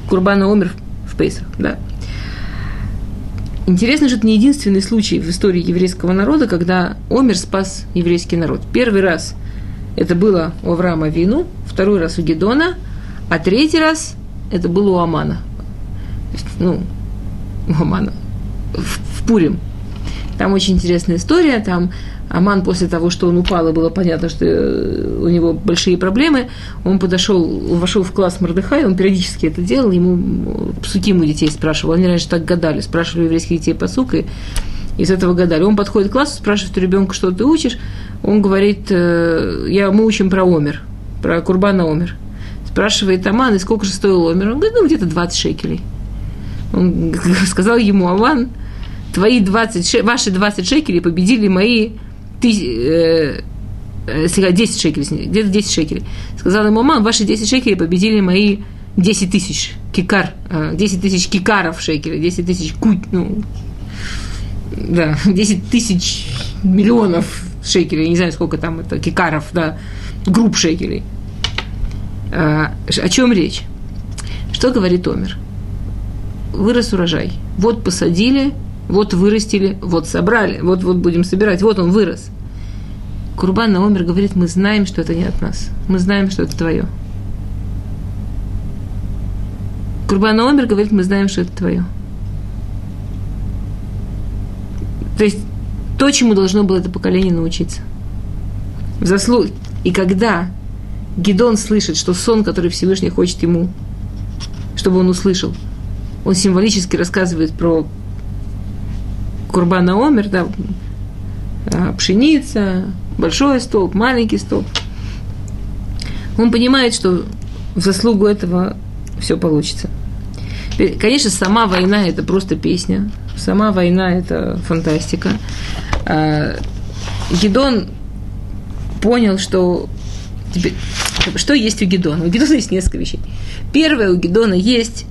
Курбана Омер в да. Интересно, что это не единственный случай в истории еврейского народа, когда Омер спас еврейский народ. Первый раз это было у Авраама Вину, второй раз у Гедона, а третий раз это было у Амана. Ну, у Амана. В, в Пурим. Там очень интересная история. Там Аман после того, что он упал, и было понятно, что э, у него большие проблемы, он подошел, вошел в класс Мордыхай, он периодически это делал, ему псуки ему детей спрашивал. Они раньше так гадали, спрашивали еврейских детей по и из этого гадали. Он подходит к классу, спрашивает у ребенка, что ты учишь. Он говорит, «Э, я, мы учим про Омер, про Курбана Омер. Спрашивает Аман, и сколько же стоил Омер? Он говорит, ну, где-то 20 шекелей. Он сказал ему, Аман, твои 20, ваши 20 шекелей победили мои ты, э, 10 э, шекелей, где-то 10 шекелей. Сказал ему, Аман, ваши 10 шекелей победили мои 10 тысяч кикар, 10 э, тысяч кикаров шекелей, 10 тысяч куть, ну, да, 10 тысяч миллионов шекелей, я не знаю, сколько там это, кикаров, да, групп шекелей. А, о чем речь? Что говорит Омер? Вырос урожай. Вот посадили, вот вырастили, вот собрали, вот, вот будем собирать, вот он вырос. Курбан на Омер говорит, мы знаем, что это не от нас. Мы знаем, что это твое. Курбан на Омер говорит, мы знаем, что это твое. То есть То, чему должно было это поколение научиться. В заслуг... И когда Гедон слышит, что сон, который Всевышний хочет ему, чтобы он услышал, он символически рассказывает про Курбана Омер, да, пшеница, большой столб, маленький столб. Он понимает, что в заслугу этого все получится. Конечно, сама война – это просто песня. Сама война – это фантастика. А, Гедон понял, что что есть у Гедона? У Гедона есть несколько вещей. Первое, у Гедона есть,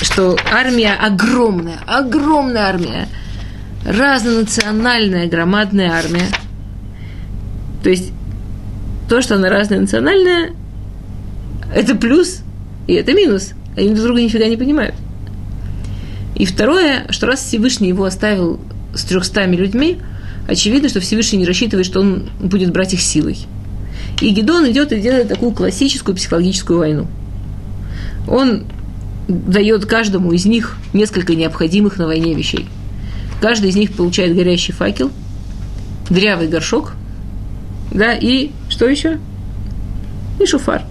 что армия огромная, огромная армия, разнонациональная, громадная армия. То есть то, что она разнонациональная, это плюс, и это минус. Они друг друга нифига не понимают. И второе, что раз Всевышний его оставил с трехстами людьми, очевидно, что Всевышний не рассчитывает, что он будет брать их силой. И Гедон идет и делает такую классическую психологическую войну. Он дает каждому из них несколько необходимых на войне вещей. Каждый из них получает горящий факел, дрявый горшок, да, и что еще? И шуфар,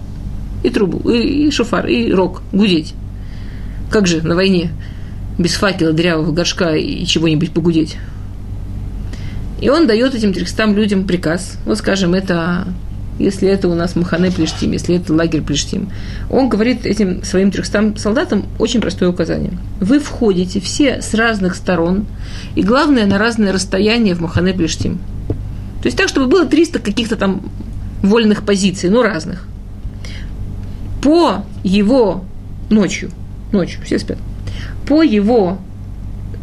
и трубу, и, и шуфар, и рог, гудеть. Как же на войне без факела, дрявого горшка и чего-нибудь погудеть? И он дает этим трехстам людям приказ. Вот, скажем, это если это у нас Махане Плештим, если это лагерь Плештим. Он говорит этим своим трехстам солдатам очень простое указание. Вы входите все с разных сторон, и главное, на разное расстояние в Махане Плештим. То есть так, чтобы было 300 каких-то там вольных позиций, ну, разных. По его ночью, ночью, все спят, по его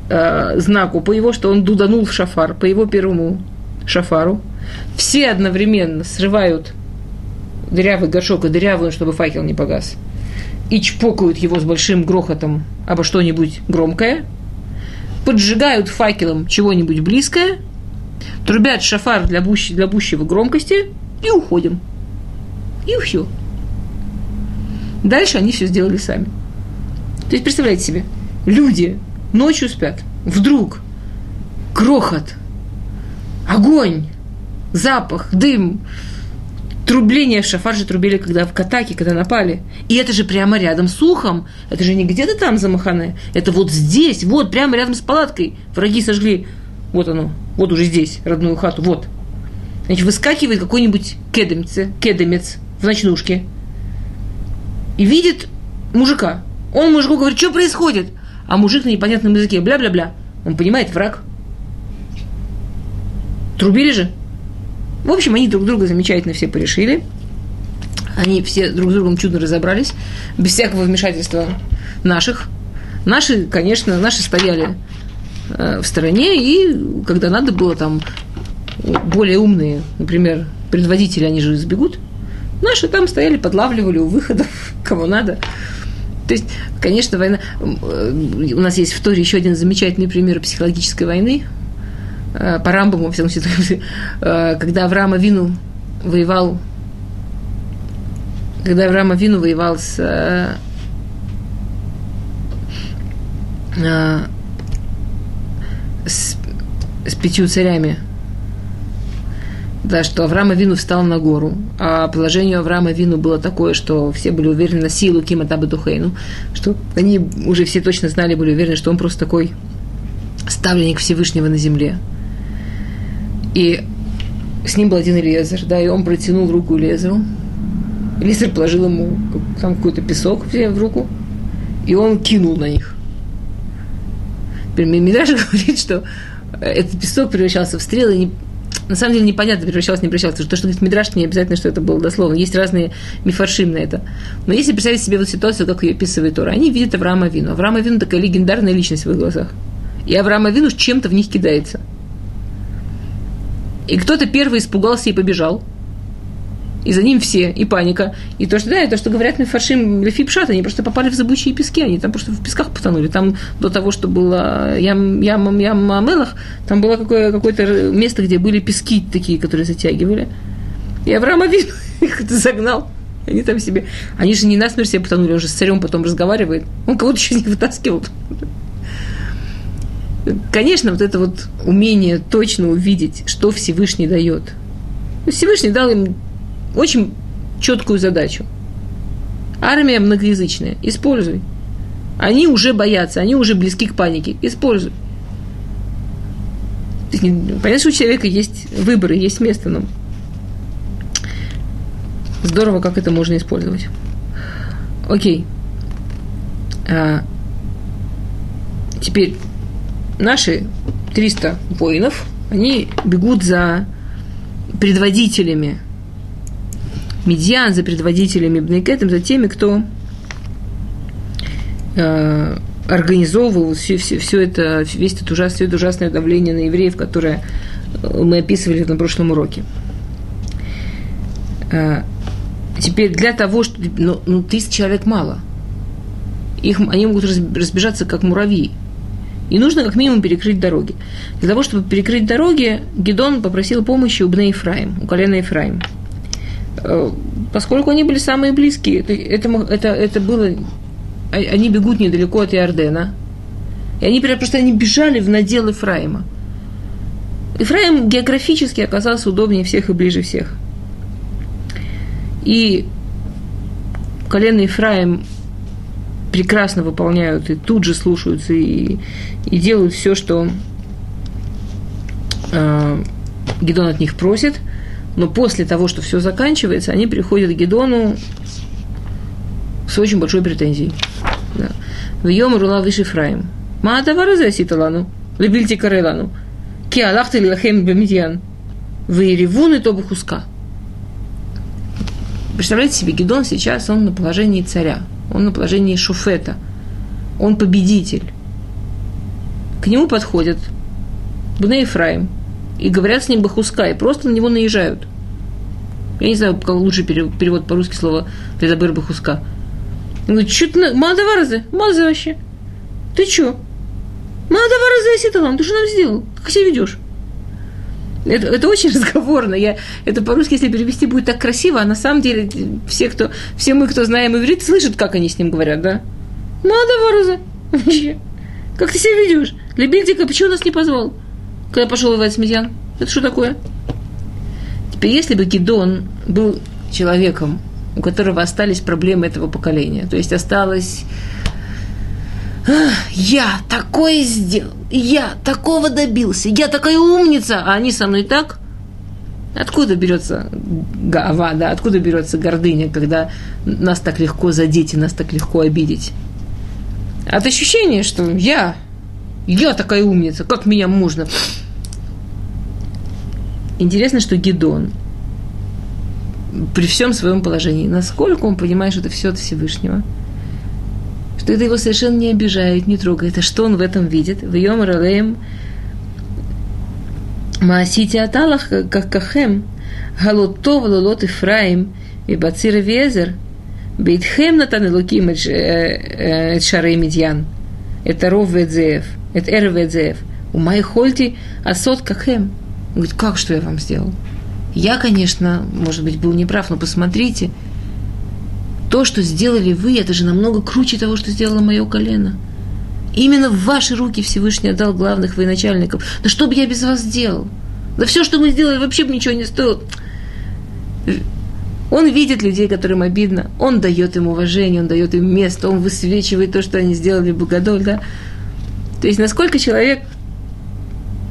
э, знаку, по его, что он дуданул в шафар, по его первому шафару, все одновременно срывают дырявый горшок и дырявую, чтобы факел не погас, и чпокают его с большим грохотом обо что-нибудь громкое, поджигают факелом чего-нибудь близкое, трубят шафар для, буще, для бущего громкости и уходим. И все. Дальше они все сделали сами. То есть, представляете себе, люди ночью спят, вдруг грохот, огонь, запах, дым, трубление. Шафар же трубили, когда в Катаке, когда напали. И это же прямо рядом с ухом. Это же не где-то там за Махане. Это вот здесь, вот, прямо рядом с палаткой. Враги сожгли. Вот оно, вот уже здесь, родную хату, вот. Значит, выскакивает какой-нибудь кедемец, кедемец в ночнушке и видит мужика. Он мужику говорит, что происходит? А мужик на непонятном языке, бля-бля-бля. Он понимает, враг. Трубили же. В общем, они друг друга замечательно все порешили. Они все друг с другом чудно разобрались, без всякого вмешательства наших. Наши, конечно, наши стояли э, в стороне, и когда надо было там более умные, например, предводители, они же сбегут, наши там стояли, подлавливали у выходов, кого надо. То есть, конечно, война... Э, у нас есть в Торе еще один замечательный пример психологической войны, по Рамбаму, во всяком случае, э, когда Авраам Авину воевал, когда Авраам Авину воевал с, э, с, с пятью царями, да, что Авраам Авину встал на гору, а положение Авраама Авину было такое, что все были уверены на силу Кима Табатухейну, что они уже все точно знали, были уверены, что он просто такой ставленник Всевышнего на земле – и с ним был один Лезер, да, и он протянул руку Лезеру. Лезер положил ему там какой-то песок в руку, и он кинул на них. Мидраш говорит, что этот песок превращался в стрелы, не, на самом деле непонятно, превращался, не превращался. То, что говорит Мидраш, не обязательно, что это было дословно. Есть разные мифаршим на это. Но если представить себе вот ситуацию, как ее описывает Тора, они видят Авраама Вину. Авраама Вину такая легендарная личность в их глазах. И Авраама Вину чем-то в них кидается – и кто-то первый испугался и побежал. И за ним все, и паника. И то, что да, и то, что говорят фаршим Лефипшат, они просто попали в зыбучие пески, они там просто в песках потонули. Там до того, что было ям, ям, ям Амелах, там было какое, какое-то место, где были пески такие, которые затягивали. И Авраам Авин их загнал. Они там себе... Они же не насмерть себе потонули, он же с царем потом разговаривает. Он кого-то еще не вытаскивал. Конечно, вот это вот умение точно увидеть, что Всевышний дает. Всевышний дал им очень четкую задачу. Армия многоязычная. Используй. Они уже боятся, они уже близки к панике. Используй. Понятно, что у человека есть выборы, есть место, но здорово, как это можно использовать. Окей. А, теперь наши 300 воинов, они бегут за предводителями медиан, за предводителями Бнекетом, за теми, кто э, организовывал все, все, все это, весь этот ужас, все это ужасное давление на евреев, которое мы описывали на прошлом уроке. Э, теперь для того, что... Ну, ну, тысяч человек мало. Их, они могут разбежаться, как муравьи. И нужно как минимум перекрыть дороги. Для того, чтобы перекрыть дороги, Гедон попросил помощи у Бней Ефраим, у колена Ефраим. Э, поскольку они были самые близкие, это, это, это было... А, они бегут недалеко от Иордена. И они просто они бежали в надел Ефраима. Ефраим географически оказался удобнее всех и ближе всех. И колено Ефраим прекрасно выполняют и тут же слушаются и, и делают все, что э, Гедон от них просит. Но после того, что все заканчивается, они приходят к Гедону с очень большой претензией. Да. В Йом Рула Вишифраим. Ма Адавара Заситалану. Лебильти Карелану. Ки Аллахты Лахем Бамидьян. Вы ревун и тобахуска. Представляете себе, Гедон сейчас, он на положении царя он на положении шуфета, он победитель. К нему подходят Бне Ефраим и говорят с ним Бахуска, и просто на него наезжают. Я не знаю, как лучший перевод по-русски слова Ледабер Бахуска. Он говорит, что ты, Мадаваразы, Мазы вообще. Ты что? Мадаваразы Аситалам, ты что нам сделал? Как себя ведешь? Это, это очень разговорно. Я, это по-русски, если перевести, будет так красиво, а на самом деле все, кто, все мы, кто знаем иврит, слышат, как они с ним говорят, да? Надо, Вороза. Вообще. Как ты себя ведешь? Лебедика, почему нас не позвал? Когда пошел воевать с Медьян? Это что такое? Теперь, если бы Гидон был человеком, у которого остались проблемы этого поколения, то есть осталось я такое сделал, я такого добился, я такая умница, а они со мной так? Откуда берется гава, да, откуда берется гордыня, когда нас так легко задеть и нас так легко обидеть? От ощущения, что я, я такая умница, как меня можно? Интересно, что Гедон при всем своем положении, насколько он понимает, что это все от Всевышнего – что это его совершенно не обижает, не трогает. А что он в этом видит? В Йом Ралеем Маасити Аталах Кахем Галотов Лолот Ифраим и Бацир Везер Бейтхем Натан Луким э, э, Шары Медьян. Это Ров Ведзеев, это Эр Ведзеев. У Май Хольти Асот Кахем. Он говорит, как, что я вам сделал? Я, конечно, может быть, был неправ, но посмотрите – то, что сделали вы, это же намного круче того, что сделало мое колено. Именно в ваши руки Всевышний отдал главных военачальников. Да что бы я без вас сделал? Да все, что мы сделали, вообще бы ничего не стоило. Он видит людей, которым обидно, он дает им уважение, он дает им место, он высвечивает то, что они сделали богодоль, да? То есть, насколько человек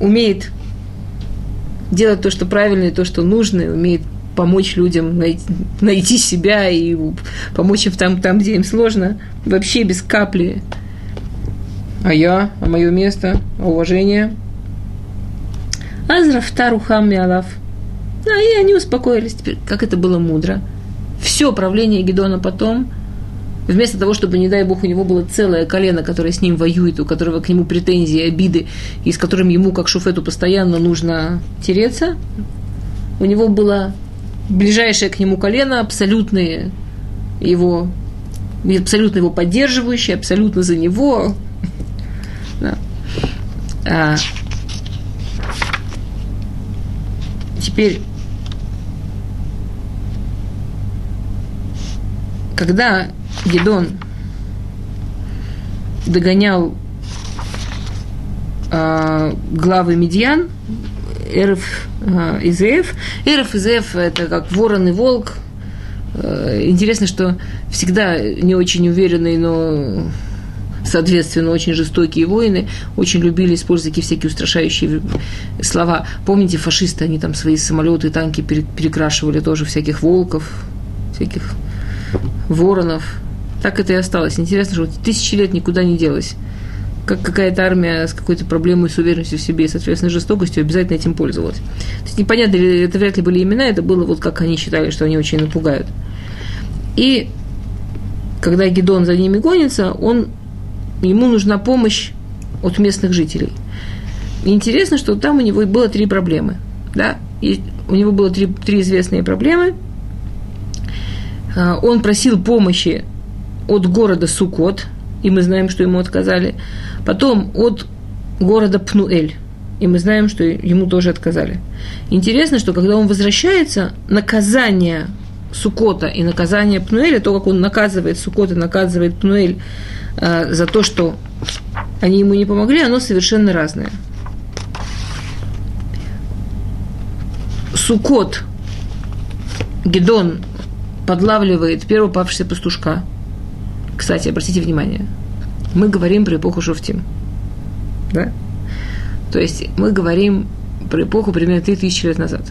умеет делать то, что правильно, и то, что нужно, умеет помочь людям найти, найти себя и помочь им там, там, где им сложно, вообще без капли. А я, а мое место, а уважение. Азрафтару Алав. А и они успокоились теперь, как это было мудро. Все правление Гедона потом, вместо того, чтобы, не дай бог, у него было целое колено, которое с ним воюет, у которого к нему претензии, обиды, и с которым ему, как шуфету, постоянно нужно тереться, у него было ближайшее к нему колено, абсолютные его, абсолютно его поддерживающие, абсолютно за него. Да. А, теперь, когда Гедон догонял э, главы медиан, Эрф э, и Зеев. Эрф и Зеев – это как ворон и волк. Э, интересно, что всегда не очень уверенные, но соответственно, очень жестокие воины, очень любили использовать такие всякие устрашающие слова. Помните, фашисты, они там свои самолеты танки перекрашивали тоже всяких волков, всяких воронов. Так это и осталось. Интересно, что тысячи лет никуда не делось. Как какая-то армия с какой-то проблемой, с уверенностью в себе и, соответственно, жестокостью обязательно этим пользовалась. То есть непонятно, это вряд ли были имена, это было вот как они считали, что они очень напугают. И когда Гедон за ними гонится, он ему нужна помощь от местных жителей. Интересно, что там у него было три проблемы. Да? И у него было три, три известные проблемы. А, он просил помощи от города Сукот, и мы знаем, что ему отказали. Потом от города Пнуэль, и мы знаем, что ему тоже отказали. Интересно, что когда он возвращается, наказание Сукота и наказание Пнуэля, то, как он наказывает Сукота, наказывает Пнуэль э, за то, что они ему не помогли, оно совершенно разное. Сукот, Гедон подлавливает первого павшегося пастушка. Кстати, обратите внимание, мы говорим про эпоху Шуфтим. Да? То есть мы говорим про эпоху примерно 3000 лет назад.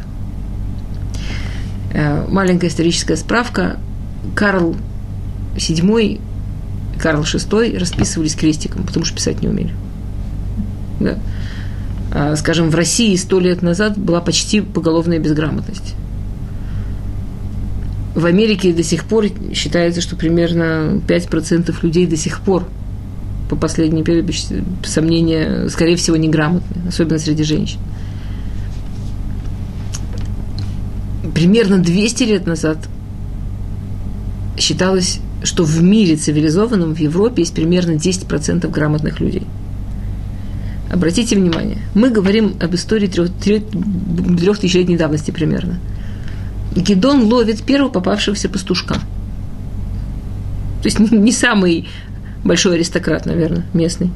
Э, маленькая историческая справка. Карл VII Карл VI расписывались крестиком, потому что писать не умели. Да. А, скажем, в России сто лет назад была почти поголовная безграмотность. В Америке до сих пор считается, что примерно 5% людей до сих пор, по последним сомнения, скорее всего, неграмотны, особенно среди женщин. Примерно 200 лет назад считалось что в мире цивилизованном, в Европе, есть примерно 10% грамотных людей. Обратите внимание, мы говорим об истории трех, трех, трех тысячелетней давности примерно. Гедон ловит первого попавшегося пастушка. То есть не самый большой аристократ, наверное, местный.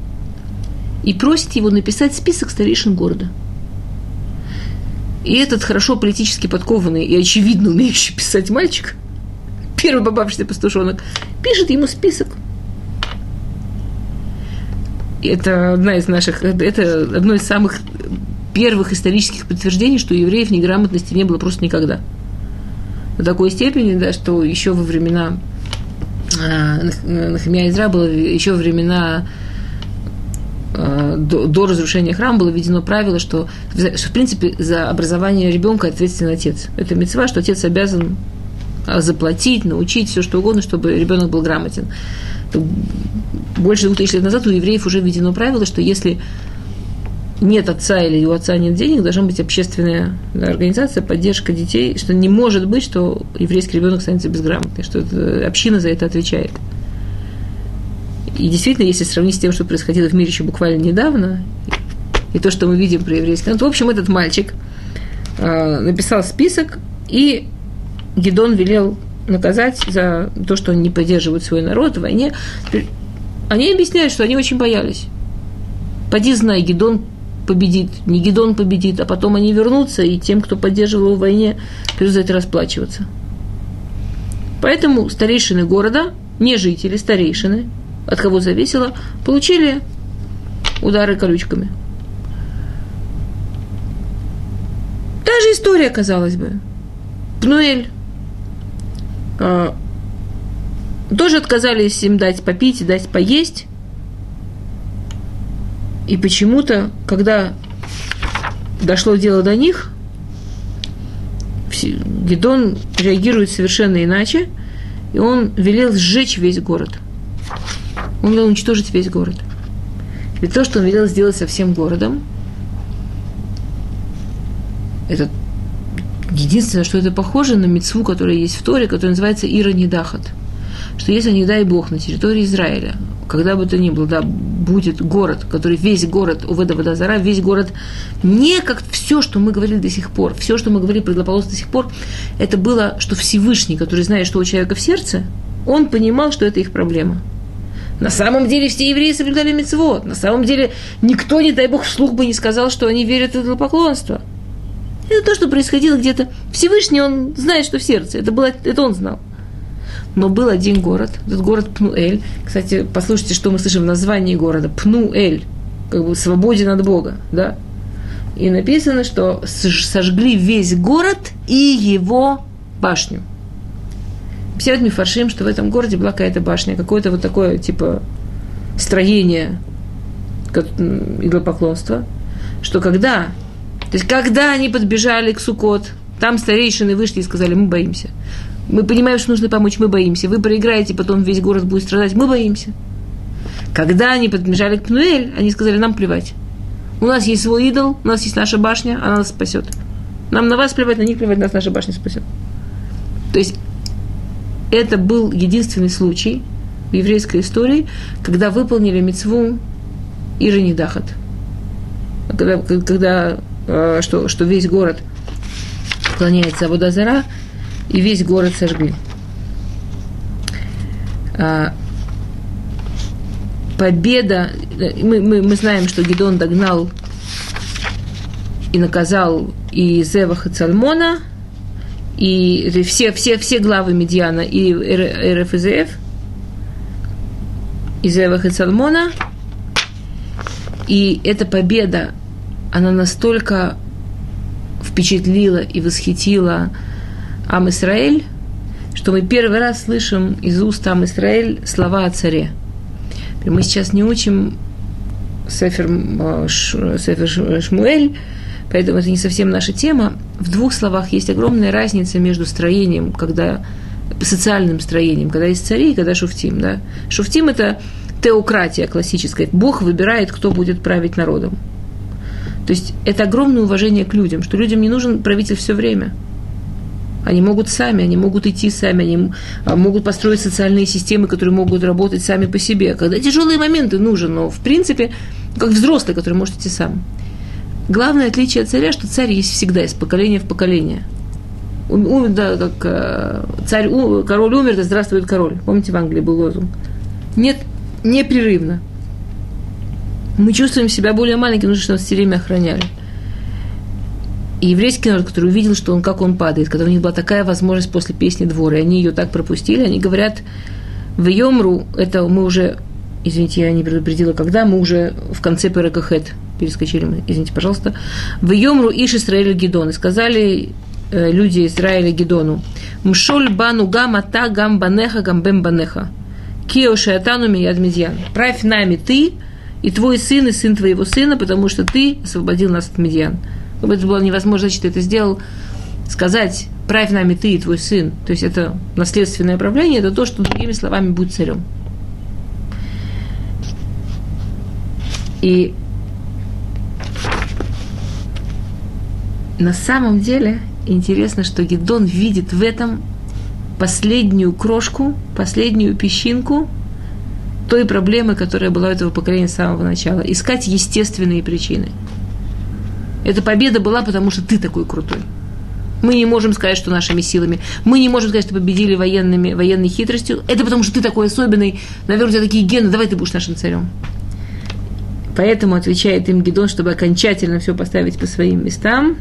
И просит его написать список старейшин города. И этот хорошо политически подкованный и очевидно умеющий писать мальчик – первый попавшийся пастушонок, пишет ему список. Это одна из наших, это одно из самых первых исторических подтверждений, что у евреев неграмотности не было просто никогда. До такой степени, да, что еще во времена э, Нахимия Изра было еще во времена а, до, до разрушения храма было введено правило, что, что в принципе за образование ребенка ответственен отец. Это мецва, что отец обязан а, заплатить, научить, все что угодно, чтобы ребенок был грамотен. Больше двух тысяч лет назад у евреев уже введено правило, что если нет отца или у отца нет денег, должна быть общественная да, организация, поддержка детей, что не может быть, что еврейский ребенок останется безграмотным, что община за это отвечает. И действительно, если сравнить с тем, что происходило в мире еще буквально недавно, и то, что мы видим про еврейский народ, в общем, этот мальчик э, написал список и Гедон велел наказать за то, что они не поддерживают свой народ в войне. Они объясняют, что они очень боялись. Поди знай, Гедон победит, не Гедон победит, а потом они вернутся, и тем, кто поддерживал его в войне, придется за это расплачиваться. Поэтому старейшины города, не жители, старейшины, от кого зависело, получили удары колючками. Та же история, казалось бы. Пнуэль а, тоже отказались им дать попить, дать поесть. И почему-то, когда дошло дело до них, Гедон реагирует совершенно иначе, и он велел сжечь весь город. Он велел уничтожить весь город. И то, что он велел сделать со всем городом, это Единственное, что это похоже на мецву, которая есть в Торе, которая называется Ира Недахат. Что если, не дай Бог, на территории Израиля, когда бы то ни было, да, будет город, который весь город Уведа Водозара, весь город не как все, что мы говорили до сих пор, все, что мы говорили про Идлополос до сих пор, это было, что Всевышний, который знает, что у человека в сердце, он понимал, что это их проблема. На самом деле все евреи соблюдали мецвод. На самом деле никто, не дай бог, вслух бы не сказал, что они верят в идолопоклонство. Это то, что происходило где-то. Всевышний, он знает, что в сердце. Это, было, это он знал. Но был один город, этот город Пнуэль. Кстати, послушайте, что мы слышим в названии города. Пнуэль. Как бы свободен от Бога, да? И написано, что сожгли весь город и его башню. Писают Мифаршим, что в этом городе была какая-то башня, какое-то вот такое, типа, строение идолопоклонства, что когда, то есть когда они подбежали к Сукот, там старейшины вышли и сказали, мы боимся. Мы понимаем, что нужно помочь, мы боимся. Вы проиграете, потом весь город будет страдать, мы боимся. Когда они подбежали к Пнуэль, они сказали, нам плевать. У нас есть свой идол, у нас есть наша башня, она нас спасет. Нам на вас плевать, на них плевать, нас наша башня спасет. То есть это был единственный случай в еврейской истории, когда выполнили мецву Иронидахат. Когда, когда э, что, что весь город поклоняется Абудазара, и весь город сожгли. А, победа, мы, мы, мы знаем, что Гедон догнал и наказал и Зевах и Цальмона, и все, все, все главы Медиана и РФЗФ, и Зевах и Цальмона. И эта победа, она настолько впечатлила и восхитила Ам Исраэль, что мы первый раз слышим из уст Ам Исраэль слова о царе. Мы сейчас не учим Сефер, э, Сефер Шмуэль, поэтому это не совсем наша тема. В двух словах есть огромная разница между строением, когда социальным строением, когда есть цари и когда шуфтим. Да? Шуфтим – это теократия классическая. Бог выбирает, кто будет править народом. То есть это огромное уважение к людям, что людям не нужен правитель все время. Они могут сами, они могут идти сами, они могут построить социальные системы, которые могут работать сами по себе. Когда тяжелые моменты нужен, но в принципе, как взрослый, который может идти сам. Главное отличие от царя, что царь есть всегда, из поколения в поколение. Умер, да, как э, царь, король умер, да здравствует король. Помните, в Англии был лозунг? Нет, непрерывно. Мы чувствуем себя более маленькими, нужно, чтобы нас все время охраняли. И еврейский народ, который увидел, что он, как он падает, когда у них была такая возможность после песни двора, и они ее так пропустили, они говорят, в Йомру, это мы уже, извините, я не предупредила, когда, мы уже в конце Перекахет перескочили мы, извините, пожалуйста, в Йомру Иш Исраэль Гидон, и сказали э, люди Израиля Гидону, Мшоль бану гам гам банеха гам бем банеха, кио шеатану мияд. Правь нами ты и твой сын и сын твоего сына, потому что ты освободил нас от медьян. Это было невозможно, значит, ты это сделал, сказать, правь нами ты и твой сын. То есть это наследственное правление, это то, что другими словами будет царем. И на самом деле интересно, что Гедон видит в этом последнюю крошку, последнюю песчинку той проблемы, которая была у этого поколения с самого начала. Искать естественные причины – эта победа была, потому что ты такой крутой. Мы не можем сказать, что нашими силами. Мы не можем сказать, что победили военными, военной хитростью. Это потому, что ты такой особенный. Наверное, у тебя такие гены. Давай ты будешь нашим царем. Поэтому отвечает им Гедон, чтобы окончательно все поставить по своим местам.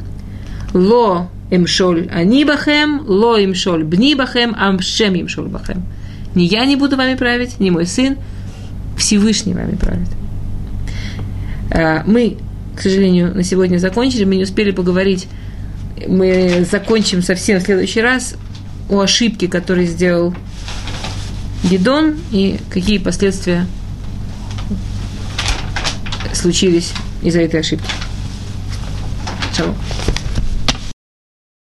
Ло имшоль анибахем, ло имшоль бнибахем, амшем имшоль бахем. Ни я не буду вами править, ни мой сын, Всевышний вами правит. А, мы к сожалению, на сегодня закончили. Мы не успели поговорить. Мы закончим совсем в следующий раз о ошибке, которую сделал Гедон и какие последствия случились из-за этой ошибки. Шалом.